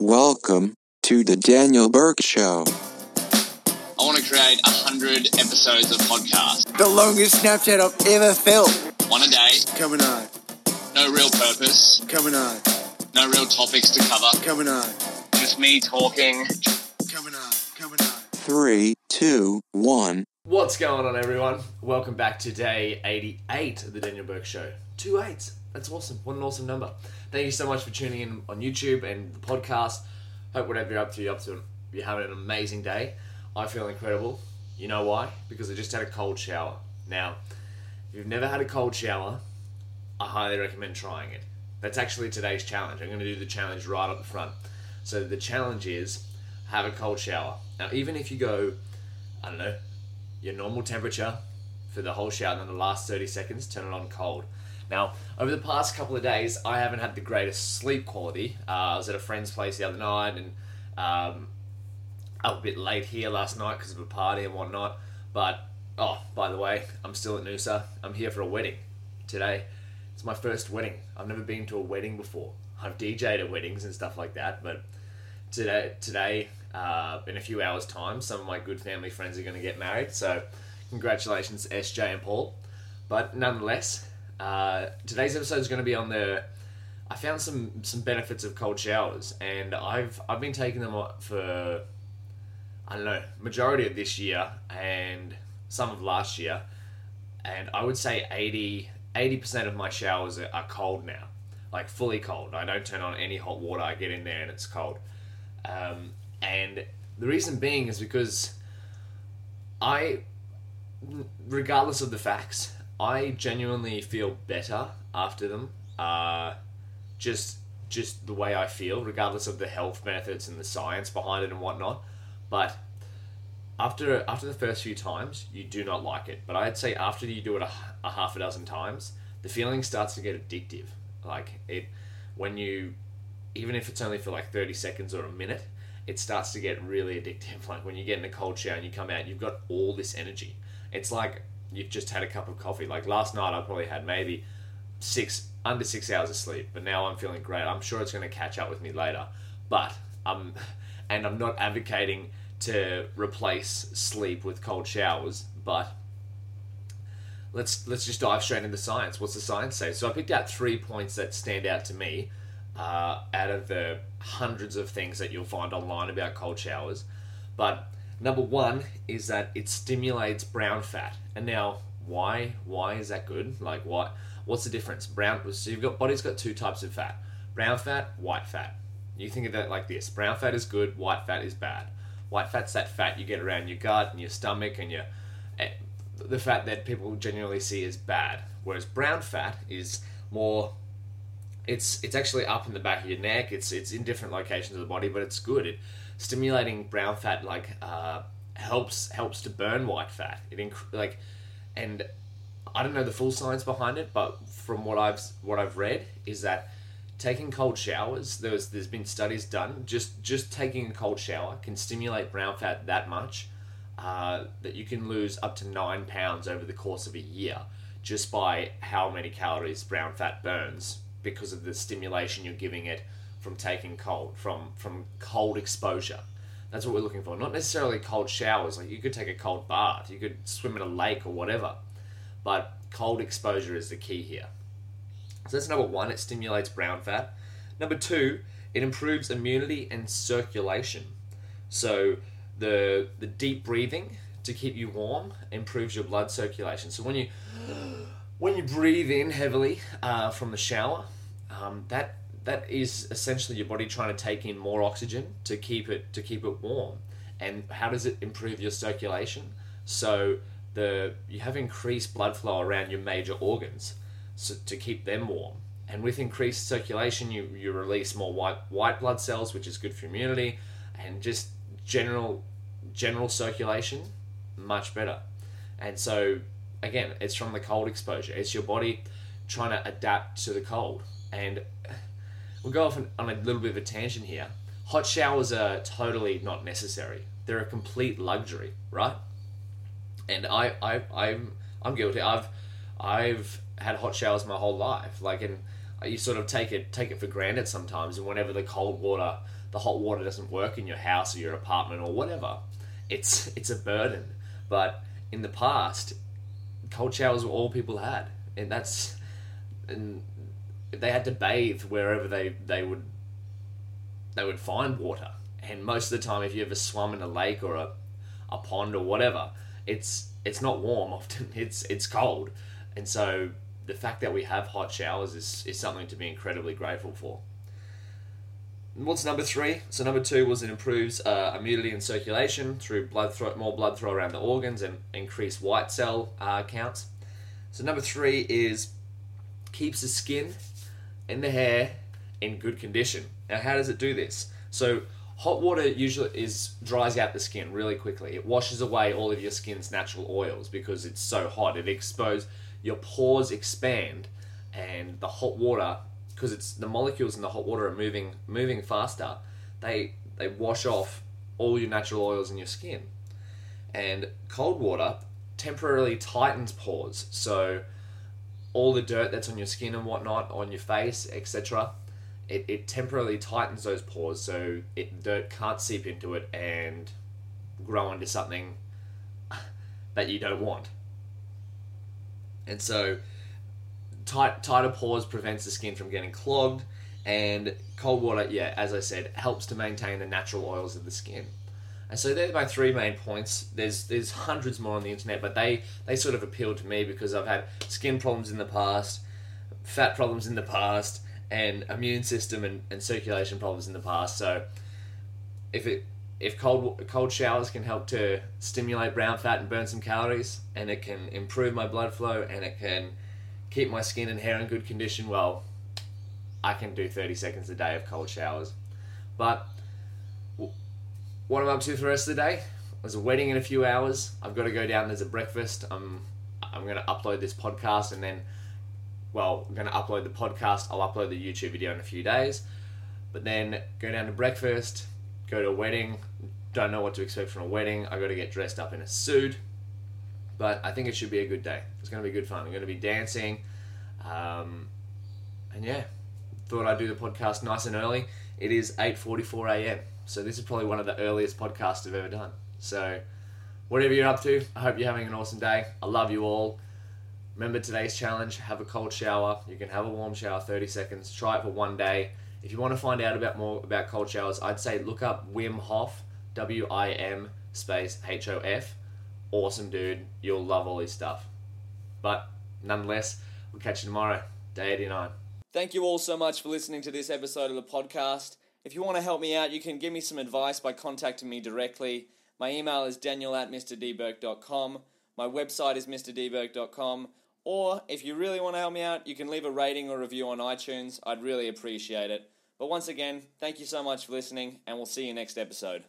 Welcome to the Daniel Bourke Show. I want to create a hundred episodes of podcast. The longest Snapchat I've ever felt. One a day, Coming on, no real purpose, coming on, no real topics to cover. coming on, Just me talking. coming on, coming on. Three, two, one. What's going on, everyone? Welcome back to day 88 of the Daniel Bourke Show. Two eights. That's awesome. What an awesome number. Thank you so much for tuning in on YouTube and the podcast. Hope whatever you're up to, you're up to. You're having an amazing day. I feel incredible. You know why? Because I just had a cold shower. Now, if you've never had a cold shower, I highly recommend trying it. That's actually today's challenge. I'm going to do the challenge right up the front. So the challenge is have a cold shower. Now, even if you go, I don't know, your normal temperature for the whole shower, and then the last 30 seconds, turn it on cold. Now, over the past couple of days, I haven't had the greatest sleep quality. Uh, I was at a friend's place the other night, and um, a bit late here last night because of a party and whatnot. But, oh, by the way, I'm still at Noosa. I'm here for a wedding today. It's my first wedding. I've never been to a wedding before. I've DJ'd at weddings and stuff like that, but today, today uh, in a few hours' time, some of my good family friends are going to get married. So, congratulations, SJ and Paul. But nonetheless, uh, today's episode is going to be on the. I found some some benefits of cold showers, and I've I've been taking them for I don't know majority of this year and some of last year, and I would say 80 percent of my showers are, are cold now, like fully cold. I don't turn on any hot water. I get in there and it's cold. Um, and the reason being is because I, regardless of the facts, I genuinely feel better after them. Uh, just just the way I feel, regardless of the health benefits and the science behind it and whatnot. But after after the first few times, you do not like it. But I'd say after you do it a, a half a dozen times, the feeling starts to get addictive. Like it, when you, even if it's only for like thirty seconds or a minute, it starts to get really addictive. Like when you get in a cold shower and you come out, you've got all this energy. It's like you've just had a cup of coffee. Like last night, I probably had maybe six under six hours of sleep, but now I'm feeling great. I'm sure it's going to catch up with me later, but um, and I'm not advocating to replace sleep with cold showers, but let's let's just dive straight into science. What's the science say? So I picked out three points that stand out to me uh, out of the hundreds of things that you'll find online about cold showers. But number one is that it stimulates brown fat. And now, why why is that good? Like what what's the difference? Brown so you've got body's got two types of fat: brown fat, white fat. You think of that like this: brown fat is good, white fat is bad. White fat's that fat you get around your gut and your stomach and your eh, the fat that people generally see as bad. Whereas brown fat is more it's it's actually up in the back of your neck. It's it's in different locations of the body, but it's good. It stimulating brown fat like uh, helps helps to burn white fat. It inc- like and I don't know the full science behind it, but from what I've what I've read is that taking cold showers, there's there's been studies done. Just just taking a cold shower can stimulate brown fat that much uh, that you can lose up to nine pounds over the course of a year just by how many calories brown fat burns because of the stimulation you're giving it from taking cold from from cold exposure. That's what we're looking for. Not necessarily cold showers. Like you could take a cold bath, you could swim in a lake or whatever, but cold exposure is the key here. So that's number one. It stimulates brown fat. Number two, it improves immunity and circulation. So the the deep breathing to keep you warm improves your blood circulation. So when you when you breathe in heavily uh, from the shower, um, that that is essentially your body trying to take in more oxygen to keep it to keep it warm. And how does it improve your circulation? So the you have increased blood flow around your major organs so, to keep them warm. And with increased circulation, you, you release more white white blood cells, which is good for immunity, and just general general circulation, much better. And so again, it's from the cold exposure. It's your body trying to adapt to the cold. And we'll go off on, on a little bit of a tangent here. Hot showers are totally not necessary. They're a complete luxury, right? And I, I, I'm, I'm guilty. I've, I've had hot showers my whole life. Like, and you sort of take it, take it for granted sometimes. And whenever the cold water the hot water doesn't work in your house or your apartment or whatever, it's it's a burden. But in the past, cold showers were all people had, and that's and they had to bathe wherever they they would they would find water. And most of the time, if you ever swum in a lake or a, a pond or whatever, it's it's not warm. Often it's it's cold, and so the fact that we have hot showers is, is something to be incredibly grateful for. What's number three? So number two was it improves uh, immunity and circulation through blood throw, more blood flow around the organs and increase white cell uh, counts. So number three is keeps the skin and the hair in good condition. Now, how does it do this? So hot water usually is dries out the skin really quickly. It washes away all of your skin's natural oils because it's so hot. It exposes your pores expand, and the hot water because it's the molecules in the hot water are moving moving faster. They they wash off all your natural oils in your skin, and cold water temporarily tightens pores. So all the dirt that's on your skin and whatnot, on your face, etc., it, it temporarily tightens those pores so it dirt can't seep into it and grow into something that you don't want. And so tight tighter pores prevents the skin from getting clogged and cold water, yeah, as I said, helps to maintain the natural oils of the skin. And so they're my three main points. There's there's hundreds more on the internet, but they they sort of appeal to me because I've had skin problems in the past, fat problems in the past, and immune system and, and circulation problems in the past. So if it if cold cold showers can help to stimulate brown fat and burn some calories, and it can improve my blood flow, and it can keep my skin and hair in good condition, well, I can do 30 seconds a day of cold showers. But what I'm up to for the rest of the day. There's a wedding in a few hours. I've got to go down. There's a breakfast. I'm I'm going to upload this podcast and then, well, I'm going to upload the podcast. I'll upload the YouTube video in a few days. But then go down to breakfast, go to a wedding. Don't know what to expect from a wedding. I got to get dressed up in a suit. But I think it should be a good day. It's going to be good fun. I'm going to be dancing. Um, and yeah, thought I'd do the podcast nice and early. It is 8:44 a.m. So this is probably one of the earliest podcasts I've ever done. So whatever you're up to, I hope you're having an awesome day. I love you all. Remember today's challenge, have a cold shower. You can have a warm shower 30 seconds. Try it for one day. If you want to find out about more about cold showers, I'd say look up Wim Hof, W I M space H O F. Awesome dude. You'll love all his stuff. But nonetheless, we'll catch you tomorrow, day 89. Thank you all so much for listening to this episode of the podcast. If you want to help me out, you can give me some advice by contacting me directly. My email is daniel at mrdbourke.com. My website is mrdbourke.com. Or if you really want to help me out, you can leave a rating or review on iTunes. I'd really appreciate it. But once again, thank you so much for listening, and we'll see you next episode.